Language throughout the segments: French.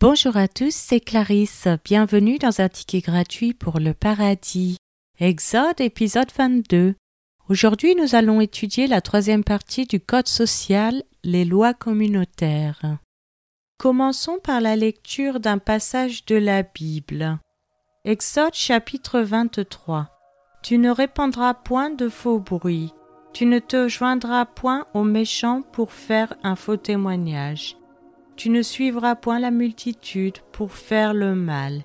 Bonjour à tous, c'est Clarisse. Bienvenue dans un ticket gratuit pour le paradis. Exode épisode 22. Aujourd'hui, nous allons étudier la troisième partie du Code social, les lois communautaires. Commençons par la lecture d'un passage de la Bible. Exode chapitre 23. Tu ne répandras point de faux bruits. Tu ne te joindras point aux méchants pour faire un faux témoignage. Tu ne suivras point la multitude pour faire le mal,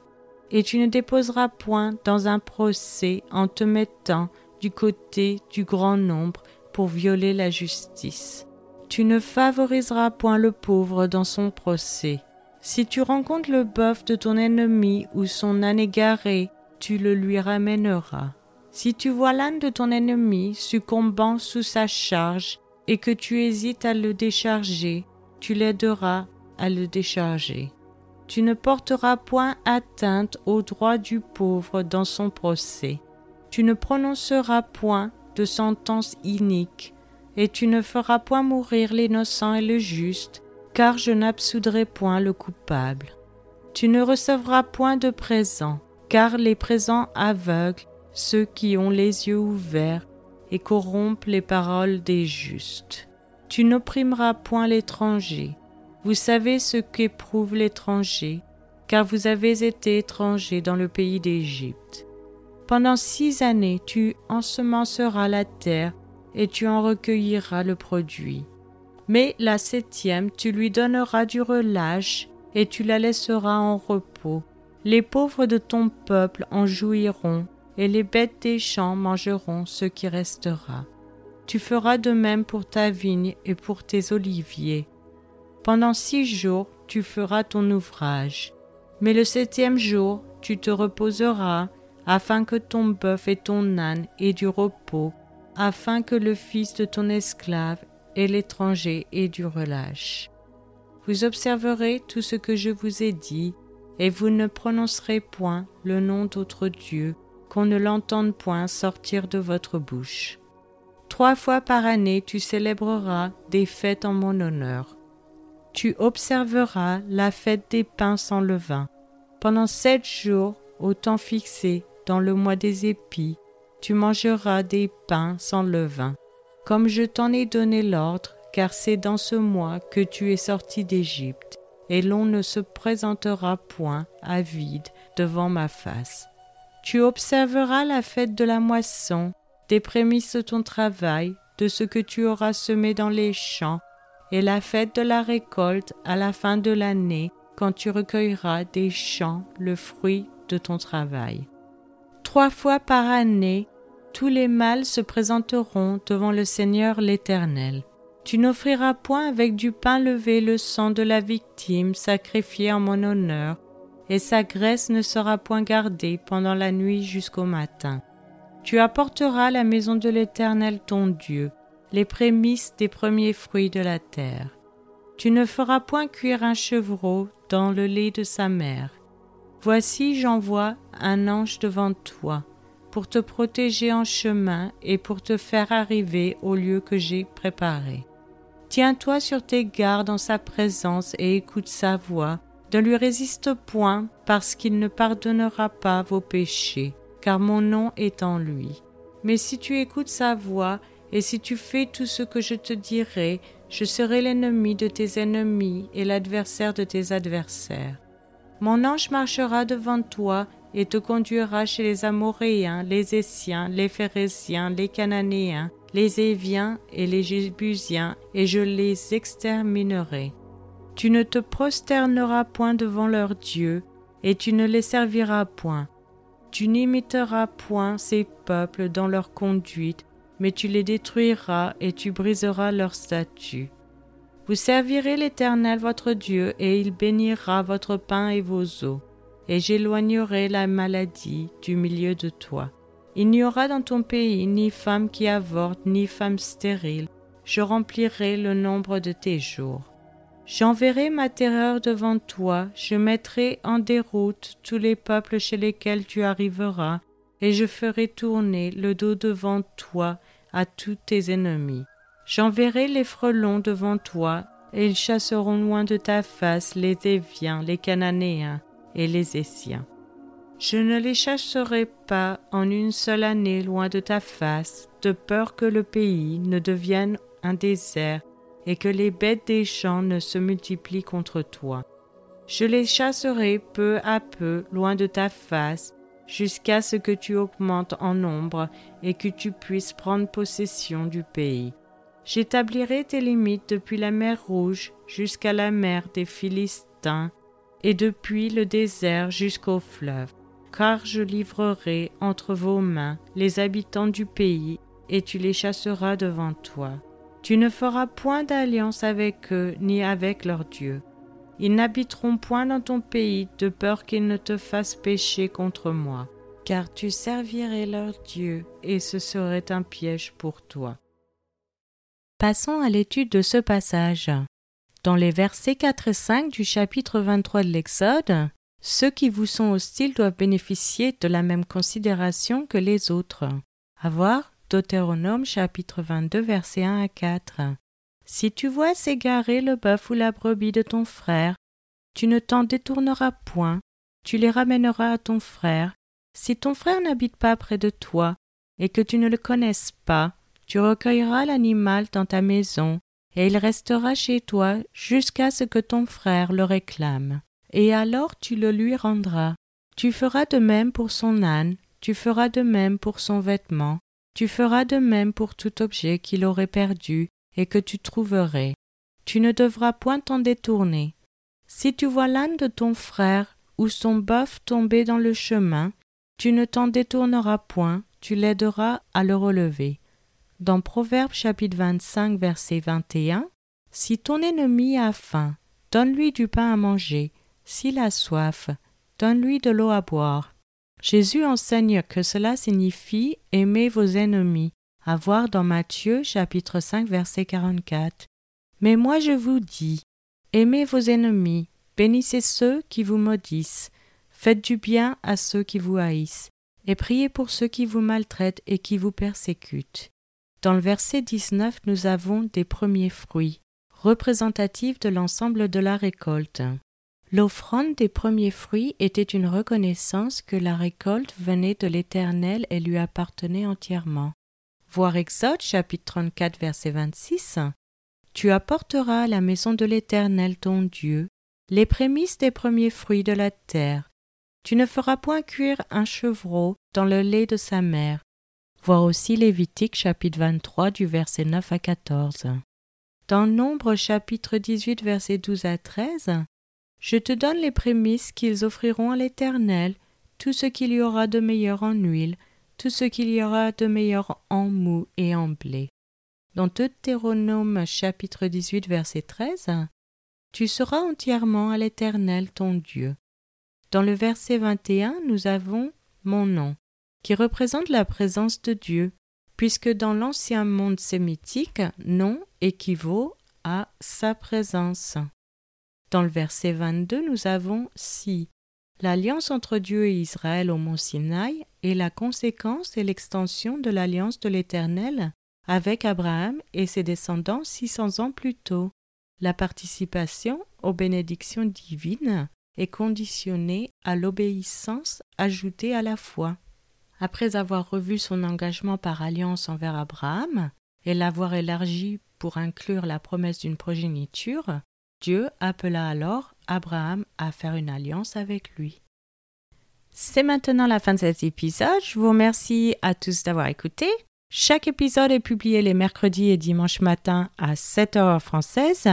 et tu ne déposeras point dans un procès en te mettant du côté du grand nombre pour violer la justice. Tu ne favoriseras point le pauvre dans son procès. Si tu rencontres le bœuf de ton ennemi ou son âne égaré, tu le lui ramèneras. Si tu vois l'âne de ton ennemi succombant sous sa charge et que tu hésites à le décharger, tu l'aideras à le décharger. Tu ne porteras point atteinte au droit du pauvre dans son procès. Tu ne prononceras point de sentence inique, et tu ne feras point mourir l'innocent et le juste, car je n'absoudrai point le coupable. Tu ne recevras point de présents, car les présents aveuglent ceux qui ont les yeux ouverts et corrompent les paroles des justes. Tu n'opprimeras point l'étranger, vous savez ce qu'éprouve l'étranger, car vous avez été étranger dans le pays d'Égypte. Pendant six années tu ensemenceras la terre, et tu en recueilliras le produit. Mais la septième tu lui donneras du relâche, et tu la laisseras en repos. Les pauvres de ton peuple en jouiront, et les bêtes des champs mangeront ce qui restera. Tu feras de même pour ta vigne et pour tes oliviers pendant six jours tu feras ton ouvrage, mais le septième jour tu te reposeras, afin que ton bœuf et ton âne aient du repos, afin que le fils de ton esclave et l'étranger aient du relâche. Vous observerez tout ce que je vous ai dit, et vous ne prononcerez point le nom d'autre Dieu, qu'on ne l'entende point sortir de votre bouche. Trois fois par année tu célébreras des fêtes en mon honneur tu observeras la fête des pains sans levain. Pendant sept jours, au temps fixé, dans le mois des épis, tu mangeras des pains sans levain, comme je t'en ai donné l'ordre, car c'est dans ce mois que tu es sorti d'Égypte, et l'on ne se présentera point à vide devant ma face. Tu observeras la fête de la moisson, des prémices de ton travail, de ce que tu auras semé dans les champs, et la fête de la récolte à la fin de l'année, quand tu recueilleras des champs le fruit de ton travail. Trois fois par année, tous les mâles se présenteront devant le Seigneur l'Éternel. Tu n'offriras point avec du pain levé le sang de la victime sacrifiée en mon honneur, et sa graisse ne sera point gardée pendant la nuit jusqu'au matin. Tu apporteras la maison de l'Éternel ton Dieu, les prémices des premiers fruits de la terre. Tu ne feras point cuire un chevreau dans le lait de sa mère. Voici j'envoie un ange devant toi, pour te protéger en chemin et pour te faire arriver au lieu que j'ai préparé. Tiens-toi sur tes gardes en sa présence et écoute sa voix. Ne lui résiste point, parce qu'il ne pardonnera pas vos péchés, car mon nom est en lui. Mais si tu écoutes sa voix et si tu fais tout ce que je te dirai, je serai l'ennemi de tes ennemis et l'adversaire de tes adversaires. Mon ange marchera devant toi et te conduira chez les Amoréens, les Essiens, les Phérésiens, les Cananéens, les Éviens et les Jébusiens, et je les exterminerai. Tu ne te prosterneras point devant leurs dieux, et tu ne les serviras point. Tu n'imiteras point ces peuples dans leur conduite, mais tu les détruiras et tu briseras leurs statues. Vous servirez l'Éternel votre Dieu, et il bénira votre pain et vos eaux, et j'éloignerai la maladie du milieu de toi. Il n'y aura dans ton pays ni femme qui avorte, ni femme stérile. Je remplirai le nombre de tes jours. J'enverrai ma terreur devant toi, je mettrai en déroute tous les peuples chez lesquels tu arriveras, et je ferai tourner le dos devant toi à tous tes ennemis. J'enverrai les frelons devant toi, et ils chasseront loin de ta face les Éviens, les Cananéens et les Essiens. Je ne les chasserai pas en une seule année loin de ta face, de peur que le pays ne devienne un désert et que les bêtes des champs ne se multiplient contre toi. Je les chasserai peu à peu loin de ta face, jusqu'à ce que tu augmentes en nombre et que tu puisses prendre possession du pays. J'établirai tes limites depuis la mer Rouge jusqu'à la mer des Philistins, et depuis le désert jusqu'au fleuve, car je livrerai entre vos mains les habitants du pays, et tu les chasseras devant toi. Tu ne feras point d'alliance avec eux ni avec leurs dieux. Ils n'habiteront point dans ton pays de peur qu'ils ne te fassent pécher contre moi, car tu servirais leurs dieux, et ce serait un piège pour toi. Passons à l'étude de ce passage. Dans les versets 4 et 5 du chapitre 23 de l'Exode, ceux qui vous sont hostiles doivent bénéficier de la même considération que les autres. À voir Deutéronome chapitre 22 versets 1 à 4. Si tu vois s'égarer le bœuf ou la brebis de ton frère, tu ne t'en détourneras point, tu les ramèneras à ton frère. Si ton frère n'habite pas près de toi, et que tu ne le connaisses pas, tu recueilleras l'animal dans ta maison, et il restera chez toi jusqu'à ce que ton frère le réclame. Et alors tu le lui rendras. Tu feras de même pour son âne, tu feras de même pour son vêtement, tu feras de même pour tout objet qu'il aurait perdu et que tu trouverais. Tu ne devras point t'en détourner. Si tu vois l'âne de ton frère ou son bœuf tomber dans le chemin, tu ne t'en détourneras point, tu l'aideras à le relever. Dans Proverbe chapitre 25 verset 21, Si ton ennemi a faim, donne-lui du pain à manger, s'il a soif, donne-lui de l'eau à boire. Jésus enseigne que cela signifie aimer vos ennemis, à voir dans Matthieu chapitre 5 verset 44. Mais moi je vous dis, aimez vos ennemis, bénissez ceux qui vous maudissent, faites du bien à ceux qui vous haïssent, et priez pour ceux qui vous maltraitent et qui vous persécutent. Dans le verset 19, nous avons des premiers fruits, représentatifs de l'ensemble de la récolte. L'offrande des premiers fruits était une reconnaissance que la récolte venait de l'Éternel et lui appartenait entièrement. Voir Exode chapitre 34 verset 26. Tu apporteras à la maison de l'Éternel ton Dieu les prémices des premiers fruits de la terre. Tu ne feras point cuire un chevreau dans le lait de sa mère, Voir aussi Lévitique chapitre 23 du verset 9 à 14. Dans Nombre chapitre 18 verset 12 à 13, Je te donne les prémices qu'ils offriront à l'Éternel, tout ce qu'il y aura de meilleur en huile, tout ce qu'il y aura de meilleur en mou et en blé. Dans Deutéronome chapitre 18 verset 13, Tu seras entièrement à l'Éternel ton Dieu. Dans le verset 21, nous avons mon nom qui représente la présence de Dieu, puisque dans l'ancien monde sémitique, nom équivaut à sa présence. Dans le verset 22, nous avons si. L'alliance entre Dieu et Israël au mont Sinaï est la conséquence et l'extension de l'alliance de l'Éternel avec Abraham et ses descendants 600 ans plus tôt. La participation aux bénédictions divines est conditionnée à l'obéissance ajoutée à la foi. Après avoir revu son engagement par alliance envers Abraham et l'avoir élargi pour inclure la promesse d'une progéniture, Dieu appela alors Abraham à faire une alliance avec lui. C'est maintenant la fin de cet épisode. Je vous remercie à tous d'avoir écouté. Chaque épisode est publié les mercredis et dimanches matin à 7 heures française.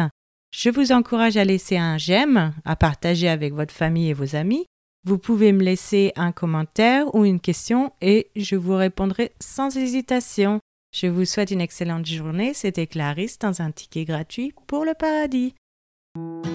Je vous encourage à laisser un j'aime, à partager avec votre famille et vos amis vous pouvez me laisser un commentaire ou une question et je vous répondrai sans hésitation. Je vous souhaite une excellente journée. C'était Clarisse dans un ticket gratuit pour le paradis. Thank you.